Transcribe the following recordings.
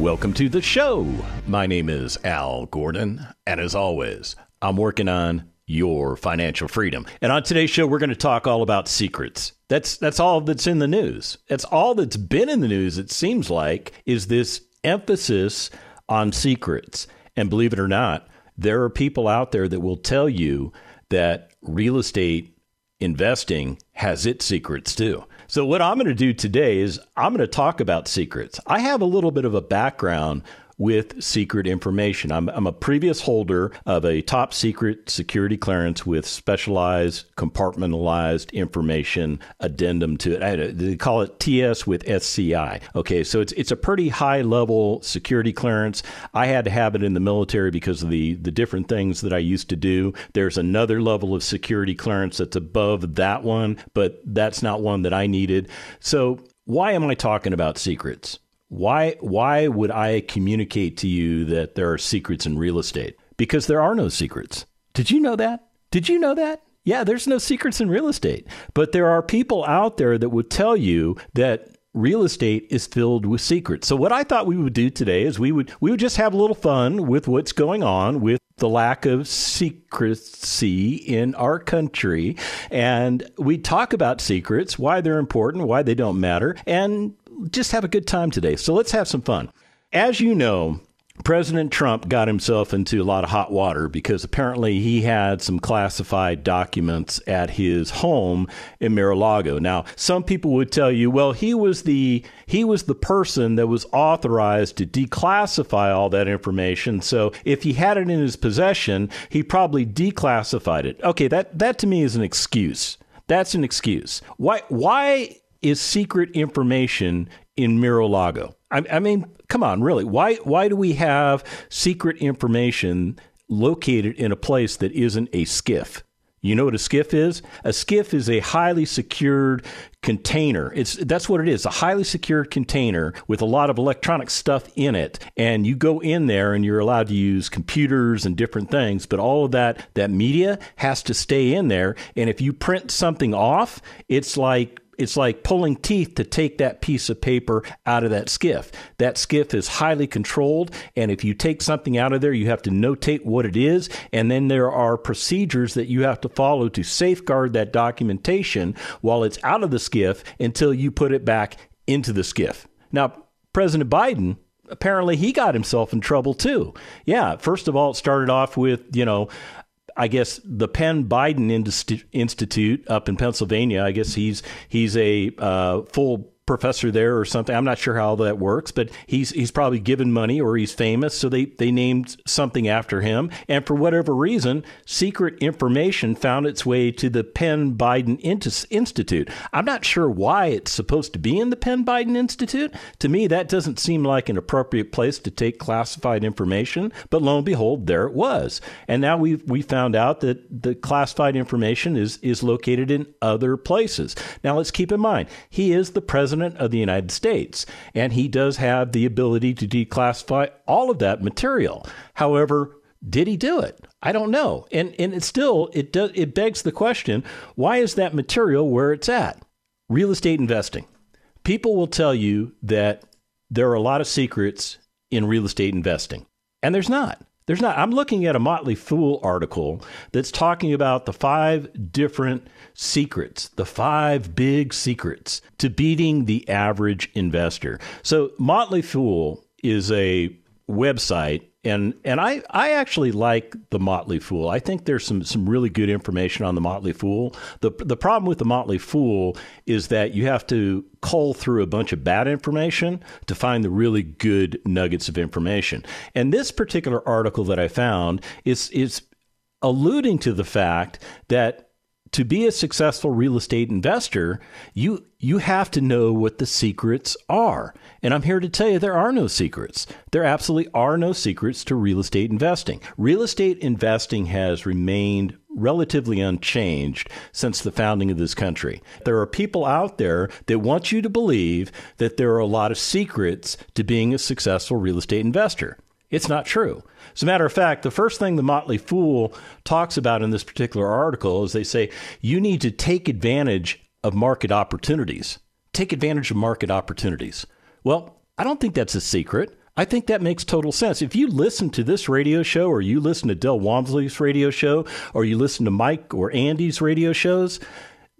Welcome to the show. My name is Al Gordon, and as always, I'm working on your financial freedom. And on today's show, we're going to talk all about secrets. That's that's all that's in the news. That's all that's been in the news. It seems like is this emphasis on secrets. And believe it or not, there are people out there that will tell you that real estate investing has its secrets too. So, what I'm going to do today is I'm going to talk about secrets. I have a little bit of a background with secret information. I'm, I'm, a previous holder of a top secret security clearance with specialized compartmentalized information addendum to it. They call it TS with SCI. Okay, so it's it's a pretty high level security clearance. I had to have it in the military because of the the different things that I used to do. There's another level of security clearance that's above that one, but that's not one that I needed. So why am I talking about secrets? Why why would I communicate to you that there are secrets in real estate? Because there are no secrets. Did you know that? Did you know that? Yeah, there's no secrets in real estate. But there are people out there that would tell you that real estate is filled with secrets. So what I thought we would do today is we would we would just have a little fun with what's going on with the lack of secrecy in our country and we talk about secrets, why they're important, why they don't matter, and just have a good time today. So let's have some fun. As you know, President Trump got himself into a lot of hot water because apparently he had some classified documents at his home in Mar-a-Lago. Now, some people would tell you, well, he was the he was the person that was authorized to declassify all that information. So, if he had it in his possession, he probably declassified it. Okay, that that to me is an excuse. That's an excuse. Why why is secret information in Mar-a-Lago. I, I mean, come on, really? Why why do we have secret information located in a place that isn't a skiff? You know what a skiff is? A skiff is a highly secured container. It's that's what it is, a highly secured container with a lot of electronic stuff in it. And you go in there and you're allowed to use computers and different things, but all of that that media has to stay in there. And if you print something off, it's like it's like pulling teeth to take that piece of paper out of that skiff. That skiff is highly controlled, and if you take something out of there, you have to notate what it is, and then there are procedures that you have to follow to safeguard that documentation while it's out of the skiff until you put it back into the skiff. Now, President Biden apparently he got himself in trouble too. Yeah, first of all, it started off with, you know, I guess the Penn Biden Institute up in Pennsylvania. I guess he's he's a uh, full professor there or something. I'm not sure how that works, but he's he's probably given money or he's famous, so they they named something after him. And for whatever reason, secret information found its way to the Penn Biden Institute. I'm not sure why it's supposed to be in the Penn Biden Institute. To me, that doesn't seem like an appropriate place to take classified information. But lo and behold, there it was. And now we we found out that the classified information is is located in other places. Now let's keep in mind he is the president President of the United States, and he does have the ability to declassify all of that material. However, did he do it? I don't know. And and it still it does it begs the question, why is that material where it's at? Real estate investing. People will tell you that there are a lot of secrets in real estate investing. And there's not. There's not. I'm looking at a Motley Fool article that's talking about the five different secrets, the five big secrets to beating the average investor. So, Motley Fool is a website and and I I actually like the Motley Fool. I think there's some some really good information on the Motley Fool. The the problem with the Motley Fool is that you have to cull through a bunch of bad information to find the really good nuggets of information. And this particular article that I found is is alluding to the fact that to be a successful real estate investor, you you have to know what the secrets are. And I'm here to tell you there are no secrets. There absolutely are no secrets to real estate investing. Real estate investing has remained relatively unchanged since the founding of this country. There are people out there that want you to believe that there are a lot of secrets to being a successful real estate investor. It's not true. As a matter of fact, the first thing the Motley Fool talks about in this particular article is they say you need to take advantage of market opportunities. Take advantage of market opportunities. Well, I don't think that's a secret. I think that makes total sense. If you listen to this radio show, or you listen to Del Walmsley's radio show, or you listen to Mike or Andy's radio shows,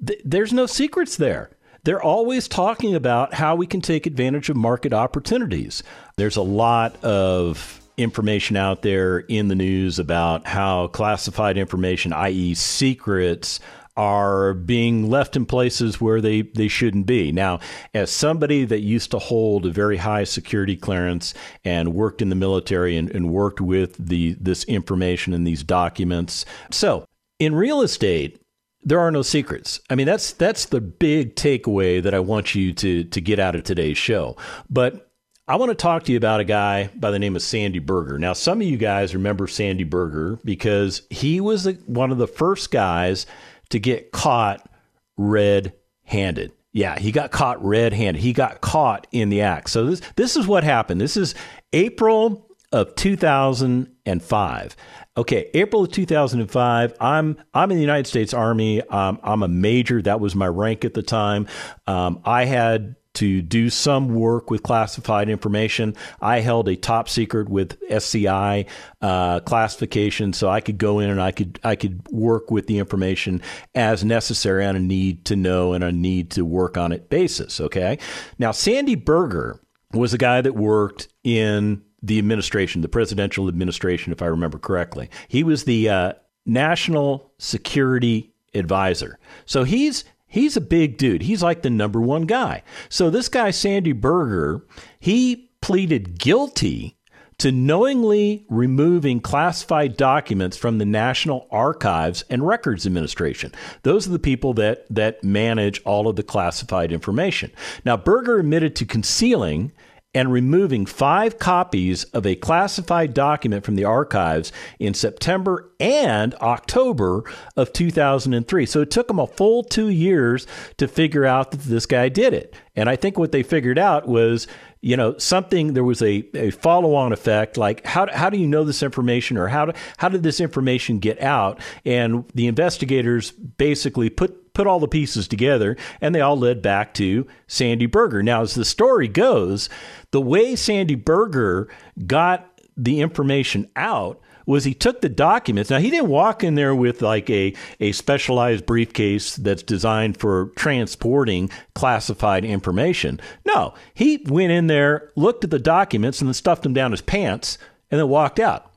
th- there's no secrets there. They're always talking about how we can take advantage of market opportunities. There's a lot of information out there in the news about how classified information, i.e., secrets, are being left in places where they, they shouldn't be. Now, as somebody that used to hold a very high security clearance and worked in the military and, and worked with the this information and these documents. So in real estate, there are no secrets. I mean, that's that's the big takeaway that I want you to to get out of today's show. But I want to talk to you about a guy by the name of Sandy Berger. Now, some of you guys remember Sandy Berger because he was one of the first guys to get caught red handed. Yeah, he got caught red handed. He got caught in the act. So, this, this is what happened. This is April of 2005. Okay, April of 2005. I'm I'm in the United States Army. Um, I'm a major. That was my rank at the time. Um, I had to do some work with classified information. I held a top secret with SCI uh, classification, so I could go in and I could I could work with the information as necessary on a need to know and a need to work on it basis. Okay, now Sandy Berger was a guy that worked in the administration, the presidential administration, if I remember correctly. He was the uh, national security advisor. So he's He's a big dude. He's like the number one guy. So this guy, Sandy Berger, he pleaded guilty to knowingly removing classified documents from the National Archives and Records Administration. Those are the people that, that manage all of the classified information. Now, Berger admitted to concealing and removing five copies of a classified document from the archives in September and October of 2003. So it took them a full two years to figure out that this guy did it. And I think what they figured out was you know something there was a, a follow-on effect like how, how do you know this information or how, do, how did this information get out and the investigators basically put put all the pieces together and they all led back to sandy berger now as the story goes the way sandy berger got the information out was he took the documents. Now he didn't walk in there with like a, a specialized briefcase that's designed for transporting classified information. No, he went in there, looked at the documents, and then stuffed them down his pants, and then walked out.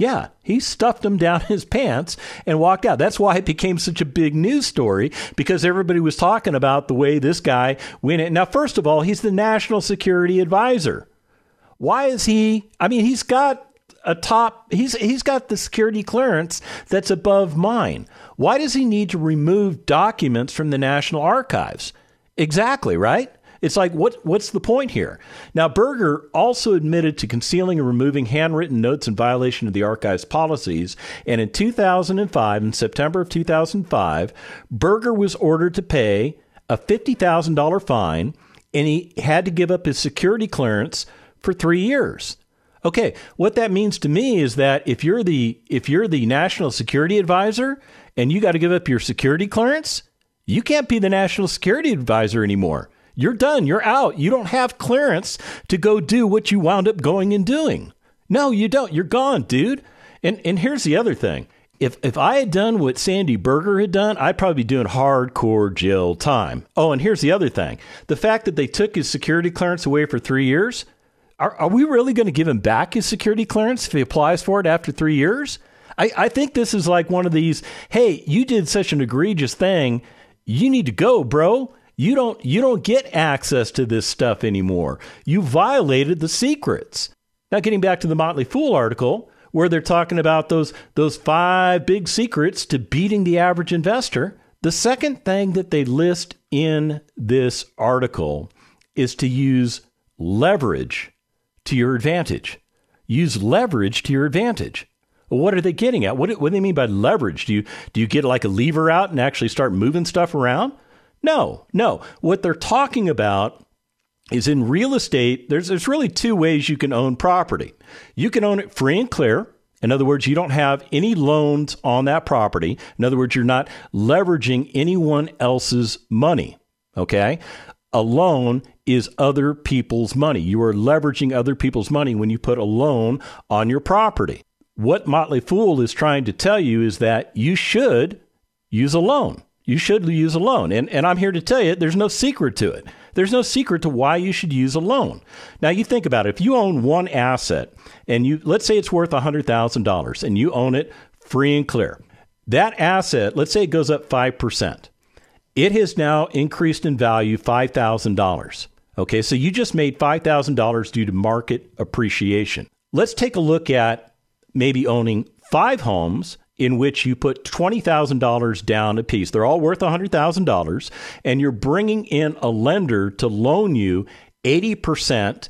Yeah, he stuffed them down his pants and walked out. That's why it became such a big news story because everybody was talking about the way this guy went in. Now, first of all, he's the national security advisor. Why is he? I mean, he's got a top he's he's got the security clearance that's above mine. Why does he need to remove documents from the National Archives? Exactly, right? It's like what what's the point here? Now Berger also admitted to concealing and removing handwritten notes in violation of the archives policies, and in 2005 in September of 2005, Berger was ordered to pay a $50,000 fine and he had to give up his security clearance for 3 years. Okay, what that means to me is that if you're the if you're the national security advisor and you got to give up your security clearance, you can't be the national security advisor anymore. You're done. You're out. You don't have clearance to go do what you wound up going and doing. No, you don't. You're gone, dude. And and here's the other thing. If if I had done what Sandy Berger had done, I'd probably be doing hardcore jail time. Oh, and here's the other thing. The fact that they took his security clearance away for 3 years, are, are we really going to give him back his security clearance if he applies for it after three years? I, I think this is like one of these, hey, you did such an egregious thing. You need to go, bro. You don't you don't get access to this stuff anymore. You violated the secrets. Now getting back to the Motley Fool article where they're talking about those those five big secrets to beating the average investor. The second thing that they list in this article is to use leverage to your advantage. Use leverage to your advantage. what are they getting at? What, what do they mean by leverage? Do you do you get like a lever out and actually start moving stuff around? No, no. What they're talking about is in real estate, there's there's really two ways you can own property. You can own it free and clear. In other words, you don't have any loans on that property. In other words, you're not leveraging anyone else's money. Okay? A loan is other people's money. You are leveraging other people's money when you put a loan on your property. What Motley Fool is trying to tell you is that you should use a loan. You should use a loan. And, and I'm here to tell you there's no secret to it. There's no secret to why you should use a loan. Now you think about it. If you own one asset and you let's say it's worth $100,000 and you own it free and clear. That asset, let's say it goes up 5%. It has now increased in value $5,000. Okay, so you just made $5,000 due to market appreciation. Let's take a look at maybe owning five homes in which you put $20,000 down a piece. They're all worth $100,000, and you're bringing in a lender to loan you 80%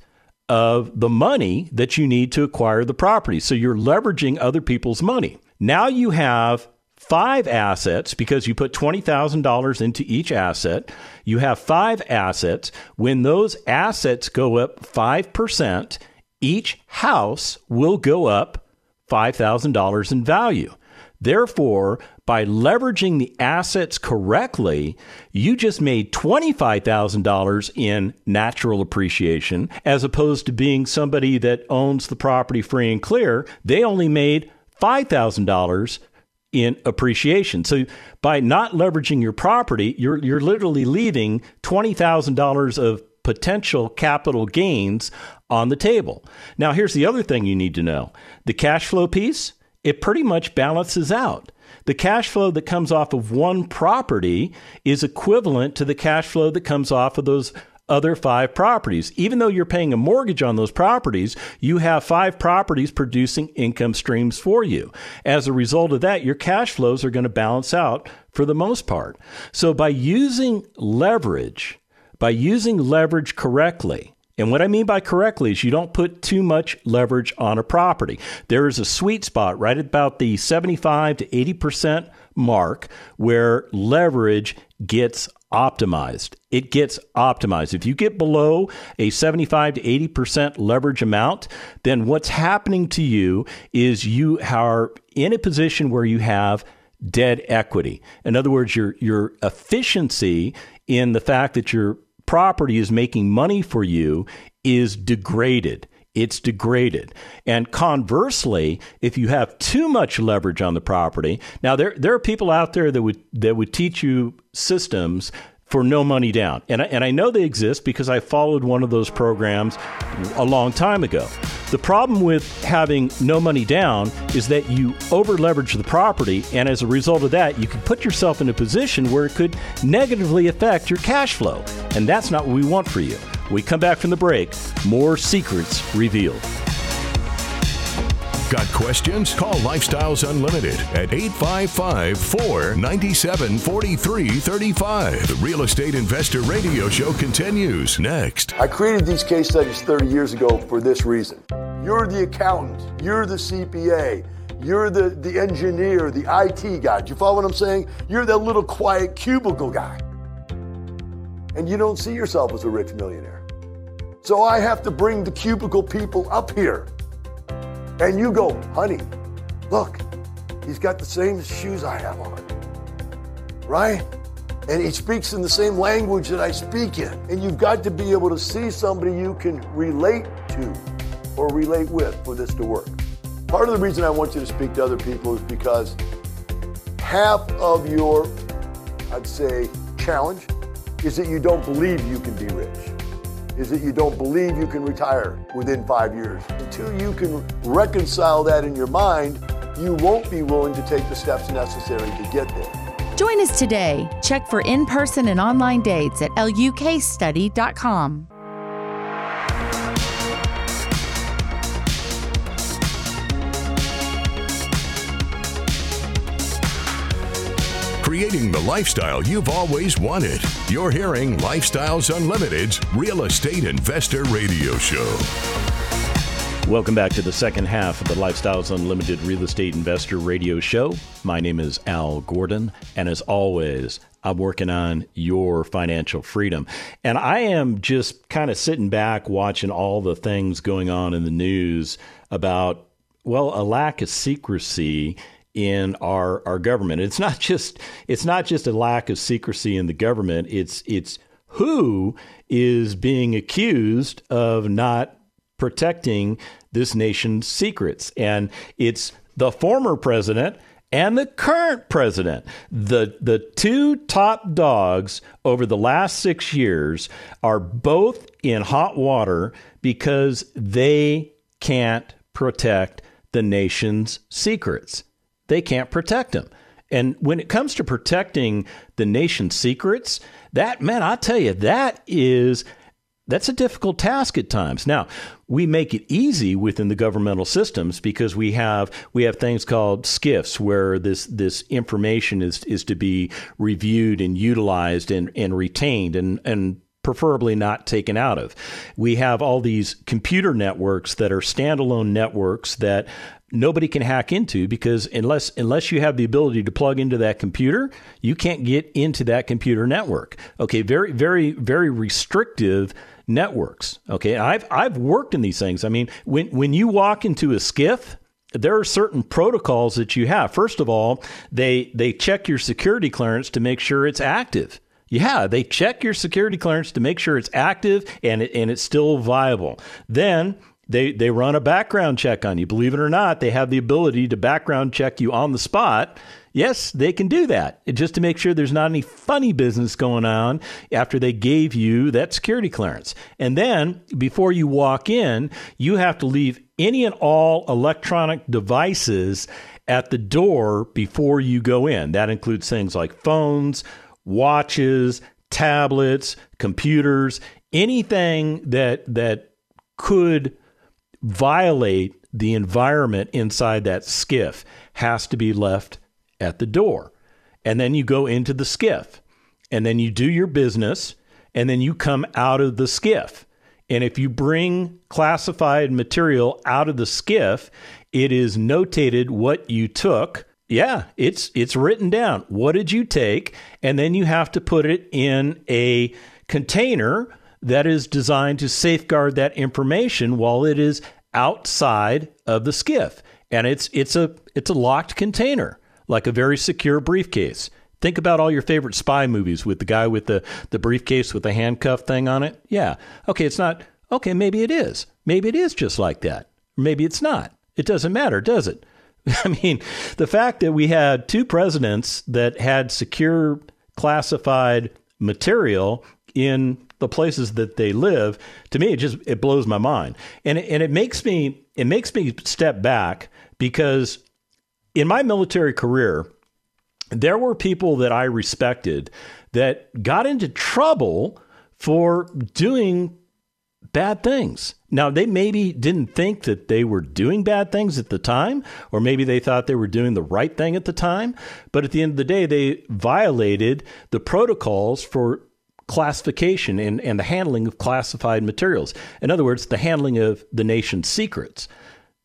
of the money that you need to acquire the property. So you're leveraging other people's money. Now you have five assets because you put $20,000 into each asset. You have five assets. When those assets go up 5%, each house will go up $5,000 in value. Therefore, by leveraging the assets correctly, you just made $25,000 in natural appreciation as opposed to being somebody that owns the property free and clear. They only made $5,000 in appreciation. So by not leveraging your property, you're you're literally leaving $20,000 of potential capital gains on the table. Now here's the other thing you need to know. The cash flow piece, it pretty much balances out. The cash flow that comes off of one property is equivalent to the cash flow that comes off of those other five properties. Even though you're paying a mortgage on those properties, you have five properties producing income streams for you. As a result of that, your cash flows are going to balance out for the most part. So by using leverage, by using leverage correctly, and what I mean by correctly is you don't put too much leverage on a property. There is a sweet spot right about the 75 to 80% mark where leverage gets optimized. It gets optimized. If you get below a 75 to 80% leverage amount, then what's happening to you is you are in a position where you have dead equity. In other words, your your efficiency in the fact that your property is making money for you is degraded it's degraded. And conversely, if you have too much leverage on the property, now there there are people out there that would that would teach you systems for no money down. And I, and I know they exist because I followed one of those programs a long time ago. The problem with having no money down is that you over leverage the property, and as a result of that, you can put yourself in a position where it could negatively affect your cash flow. And that's not what we want for you. We come back from the break, more secrets revealed. Got questions? Call Lifestyles Unlimited at 855 497 4335. The Real Estate Investor Radio Show continues next. I created these case studies 30 years ago for this reason. You're the accountant, you're the CPA, you're the, the engineer, the IT guy. Do you follow what I'm saying? You're that little quiet cubicle guy. And you don't see yourself as a rich millionaire. So I have to bring the cubicle people up here. And you go, honey, look, he's got the same shoes I have on. Right? And he speaks in the same language that I speak in. And you've got to be able to see somebody you can relate to or relate with for this to work. Part of the reason I want you to speak to other people is because half of your, I'd say, challenge is that you don't believe you can be rich is that you don't believe you can retire within five years. Until you can reconcile that in your mind, you won't be willing to take the steps necessary to get there. Join us today. Check for in person and online dates at lukstudy.com. creating the lifestyle you've always wanted. You're hearing Lifestyles Unlimited's Real Estate Investor Radio Show. Welcome back to the second half of the Lifestyles Unlimited Real Estate Investor Radio Show. My name is Al Gordon, and as always, I'm working on your financial freedom. And I am just kind of sitting back watching all the things going on in the news about, well, a lack of secrecy in our our government. It's not just it's not just a lack of secrecy in the government. It's it's who is being accused of not protecting this nation's secrets. And it's the former president and the current president. The, the two top dogs over the last six years are both in hot water because they can't protect the nation's secrets. They can't protect them. And when it comes to protecting the nation's secrets, that, man, I tell you, that is that's a difficult task at times. Now, we make it easy within the governmental systems because we have we have things called skiffs where this this information is is to be reviewed and utilized and, and retained and and preferably not taken out of. We have all these computer networks that are standalone networks that nobody can hack into because unless unless you have the ability to plug into that computer, you can't get into that computer network. Okay, very very very restrictive networks. Okay, I've I've worked in these things. I mean, when when you walk into a skiff, there are certain protocols that you have. First of all, they they check your security clearance to make sure it's active. Yeah, they check your security clearance to make sure it's active and it, and it's still viable. Then they they run a background check on you. Believe it or not, they have the ability to background check you on the spot. Yes, they can do that just to make sure there's not any funny business going on after they gave you that security clearance. And then before you walk in, you have to leave any and all electronic devices at the door before you go in. That includes things like phones, watches, tablets, computers, anything that that could violate the environment inside that skiff has to be left at the door. And then you go into the skiff and then you do your business and then you come out of the skiff. And if you bring classified material out of the skiff, it is notated what you took. Yeah, it's it's written down. What did you take? And then you have to put it in a container that is designed to safeguard that information while it is outside of the skiff. And it's it's a it's a locked container, like a very secure briefcase. Think about all your favorite spy movies with the guy with the, the briefcase with the handcuff thing on it. Yeah. Okay, it's not okay, maybe it is. Maybe it is just like that. Maybe it's not. It doesn't matter, does it? I mean, the fact that we had two presidents that had secure classified material in the places that they live, to me, it just it blows my mind, and it, and it makes me it makes me step back because in my military career, there were people that I respected that got into trouble for doing bad things. Now, they maybe didn't think that they were doing bad things at the time, or maybe they thought they were doing the right thing at the time. But at the end of the day, they violated the protocols for classification and, and the handling of classified materials. In other words, the handling of the nation's secrets.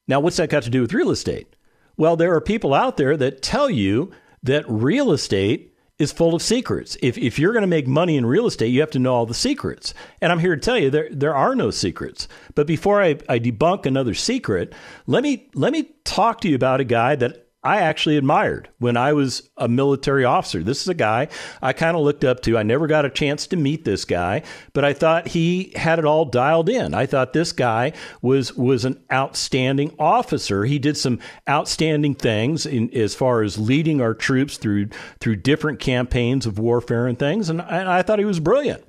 Now, what's that got to do with real estate? Well, there are people out there that tell you that real estate is full of secrets. If, if you're going to make money in real estate, you have to know all the secrets. And I'm here to tell you there, there are no secrets. But before I, I debunk another secret, let me, let me talk to you about a guy that I actually admired when I was a military officer. This is a guy I kind of looked up to. I never got a chance to meet this guy, but I thought he had it all dialed in. I thought this guy was was an outstanding officer. He did some outstanding things in, as far as leading our troops through through different campaigns of warfare and things, and, and I thought he was brilliant.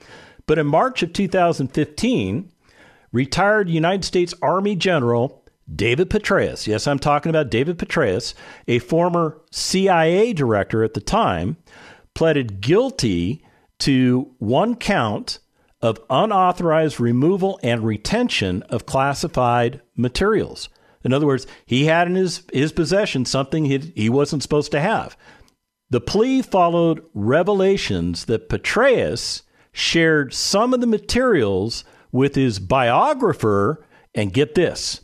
But in March of 2015, retired United States Army General David Petraeus, yes, I'm talking about David Petraeus, a former CIA director at the time, pleaded guilty to one count of unauthorized removal and retention of classified materials. In other words, he had in his, his possession something he, he wasn't supposed to have. The plea followed revelations that Petraeus shared some of the materials with his biographer, and get this,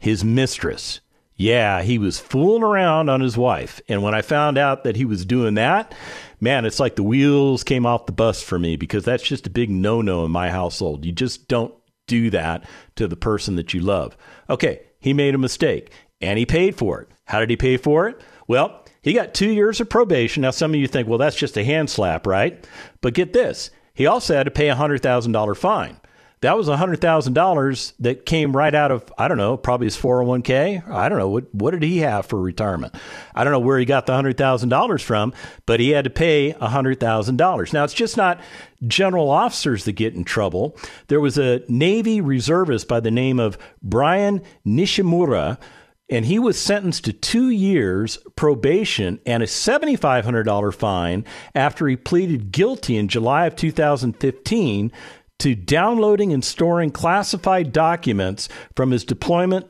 his mistress. Yeah, he was fooling around on his wife. And when I found out that he was doing that, man, it's like the wheels came off the bus for me because that's just a big no no in my household. You just don't do that to the person that you love. Okay, he made a mistake and he paid for it. How did he pay for it? Well, he got two years of probation. Now, some of you think, well, that's just a hand slap, right? But get this he also had to pay a $100,000 fine that was $100,000 that came right out of, I don't know, probably his 401k. I don't know. What, what did he have for retirement? I don't know where he got the $100,000 from, but he had to pay $100,000. Now, it's just not general officers that get in trouble. There was a Navy reservist by the name of Bryan Nishimura and he was sentenced to two years probation and a $7,500 fine after he pleaded guilty in July of 2015 to downloading and storing classified documents from his deployment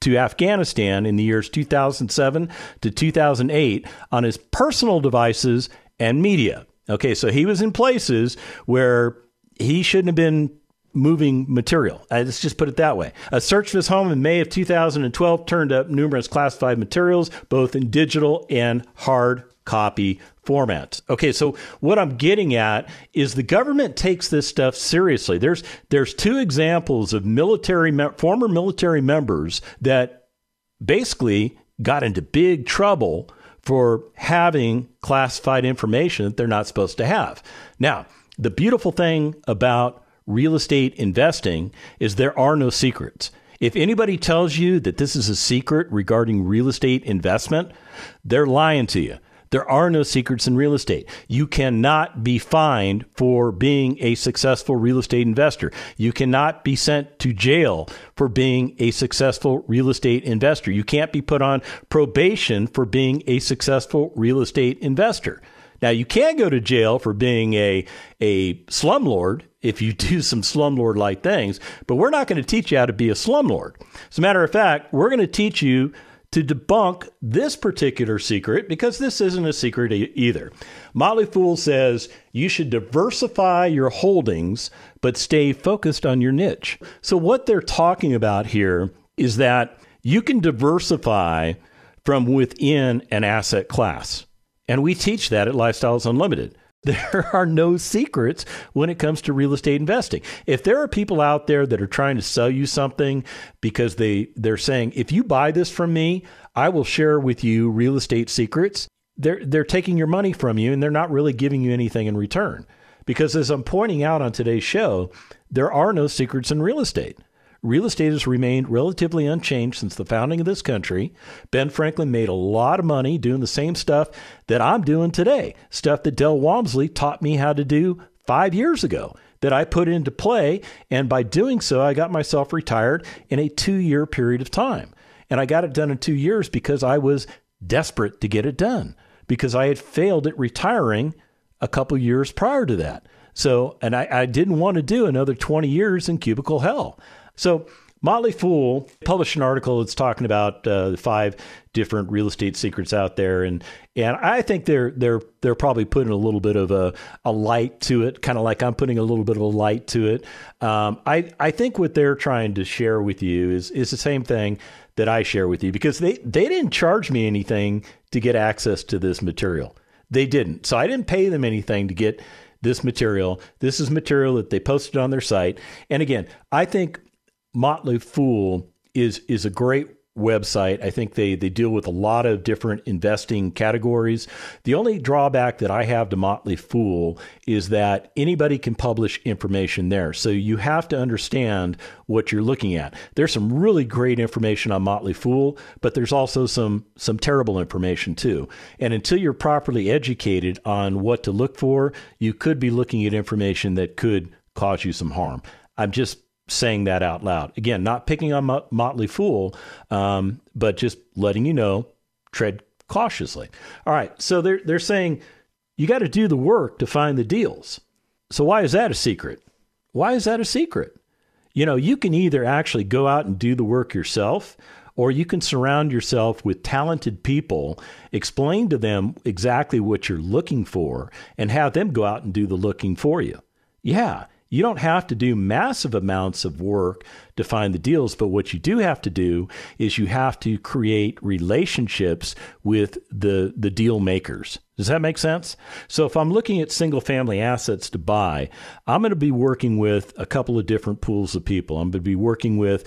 to Afghanistan in the years 2007 to 2008 on his personal devices and media. Okay, so he was in places where he shouldn't have been moving material. Uh, let's just put it that way. A search of his home in May of 2012 turned up numerous classified materials, both in digital and hard copy formats. Okay, so what I'm getting at is the government takes this stuff seriously. There's there's two examples of military former military members that basically got into big trouble for having classified information that they're not supposed to have. Now, the beautiful thing about real estate investing is there are no secrets. If anybody tells you that this is a secret regarding real estate investment, they're lying to you. There are no secrets in real estate. You cannot be fined for being a successful real estate investor. You cannot be sent to jail for being a successful real estate investor. You can't be put on probation for being a successful real estate investor. Now, you can go to jail for being a, a slumlord if you do some slumlord like things, but we're not going to teach you how to be a slumlord. As a matter of fact, we're going to teach you to debunk this particular secret because this isn't a secret e- either. Motley Fool says you should diversify your holdings but stay focused on your niche. So, what they're talking about here is that you can diversify from within an asset class. And we teach that at Lifestyles Unlimited. There are no secrets when it comes to real estate investing. If there are people out there that are trying to sell you something because they they're saying if you buy this from me, I will share with you real estate secrets, they're they're taking your money from you and they're not really giving you anything in return. Because as I'm pointing out on today's show, there are no secrets in real estate. Real estate has remained relatively unchanged since the founding of this country. Ben Franklin made a lot of money doing the same stuff that I'm doing today, stuff that Del Walmsley taught me how to do five years ago that I put into play. And by doing so, I got myself retired in a two year period of time. And I got it done in two years because I was desperate to get it done because I had failed at retiring a couple years prior to that. So, and I, I didn't want to do another 20 years in cubicle hell. So Motley Fool published an article that's talking about uh, the five different real estate secrets out there, and and I think they're they're they're probably putting a little bit of a, a light to it, kind of like I'm putting a little bit of a light to it. Um, I I think what they're trying to share with you is is the same thing that I share with you because they they didn't charge me anything to get access to this material. They didn't, so I didn't pay them anything to get this material. This is material that they posted on their site, and again, I think Motley Fool is is a great website. I think they they deal with a lot of different investing categories. The only drawback that I have to Motley Fool is that anybody can publish information there. So you have to understand what you're looking at. There's some really great information on Motley Fool, but there's also some some terrible information too. And until you're properly educated on what to look for, you could be looking at information that could cause you some harm. I'm just saying that out loud. Again, not picking on Mot- Motley Fool, um, but just letting you know, tread cautiously. All right, so they're they're saying you got to do the work to find the deals. So why is that a secret? Why is that a secret? You know, you can either actually go out and do the work yourself, or you can surround yourself with talented people, explain to them exactly what you're looking for, and have them go out and do the looking for you. Yeah, you don't have to do massive amounts of work to find the deals, but what you do have to do is you have to create relationships with the, the deal makers. Does that make sense? So if I'm looking at single family assets to buy, I'm going to be working with a couple of different pools of people. I'm going to be working with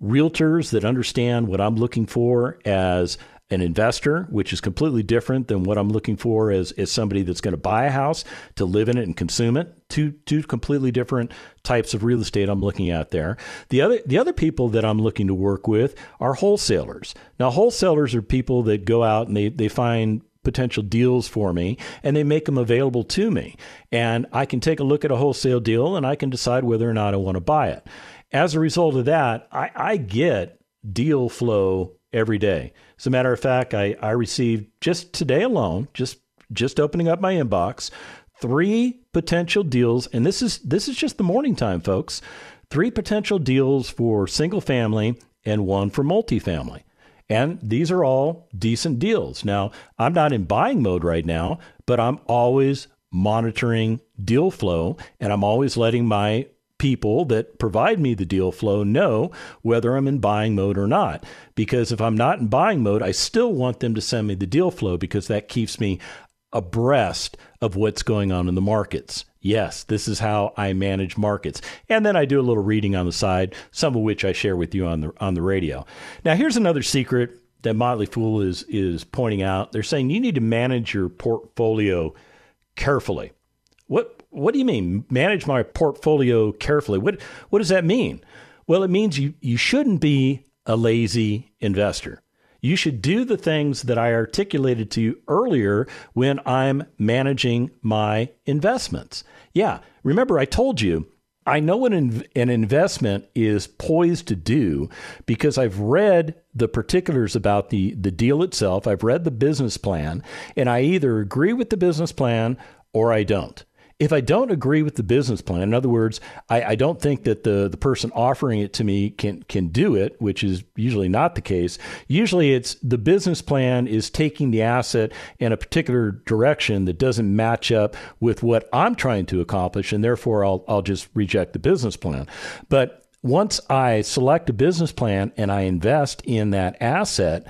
realtors that understand what I'm looking for as an investor, which is completely different than what I'm looking for as, as somebody that's going to buy a house to live in it and consume it. Two two completely different types of real estate I'm looking at there. The other the other people that I'm looking to work with are wholesalers. Now wholesalers are people that go out and they, they find potential deals for me and they make them available to me. And I can take a look at a wholesale deal and I can decide whether or not I want to buy it. As a result of that, I, I get deal flow every day. As a matter of fact, I, I received just today alone, just just opening up my inbox, three potential deals, and this is this is just the morning time, folks. Three potential deals for single family and one for multifamily. And these are all decent deals. Now, I'm not in buying mode right now, but I'm always monitoring deal flow and I'm always letting my people that provide me the deal flow know whether I'm in buying mode or not. Because if I'm not in buying mode, I still want them to send me the deal flow because that keeps me abreast of what's going on in the markets. Yes, this is how I manage markets. And then I do a little reading on the side, some of which I share with you on the on the radio. Now here's another secret that Motley Fool is is pointing out. They're saying you need to manage your portfolio carefully. What what do you mean manage my portfolio carefully? What what does that mean? Well, it means you you shouldn't be a lazy investor. You should do the things that I articulated to you earlier when I'm managing my investments. Yeah, remember I told you I know what an, an investment is poised to do because I've read the particulars about the, the deal itself. I've read the business plan, and I either agree with the business plan or I don't. If I don't agree with the business plan, in other words, I, I, don't think that the, the person offering it to me can can do it, which is usually not the case. Usually it's the business plan is taking the asset in a particular direction that doesn't match up with what I'm trying to accomplish, and therefore I'll I'll just reject the business plan. But once I select a business plan and I invest in that asset,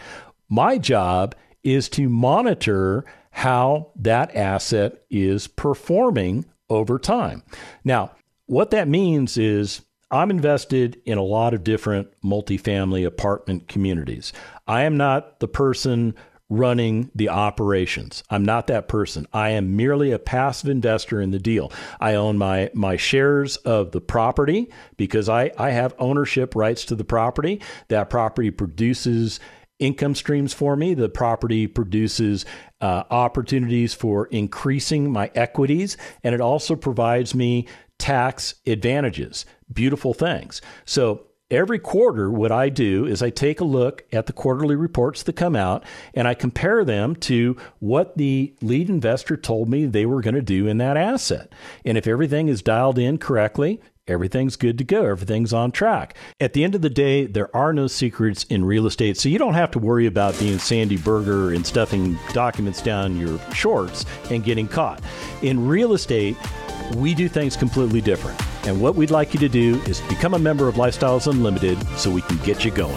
my job is to monitor how that asset is performing over time. Now, what that means is I'm invested in a lot of different multifamily apartment communities. I am not the person running the operations. I'm not that person. I am merely a passive investor in the deal. I own my my shares of the property because I, I have ownership rights to the property. That property produces income streams for me. The property produces uh, opportunities for increasing my equities, and it also provides me tax advantages. Beautiful things. So every quarter, what I do is I take a look at the quarterly reports that come out and I compare them to what the lead investor told me they were going to do in that asset. And if everything is dialed in correctly, everything's good to go. Everything's on track. At the end of the day, there are no secrets in real estate, so you don't have to worry about being Sandy Berger and stuffing documents down your shorts and getting caught. In real estate, we do things completely different. And what we'd like you to do is become a member of Lifestyles Unlimited so we can get you going.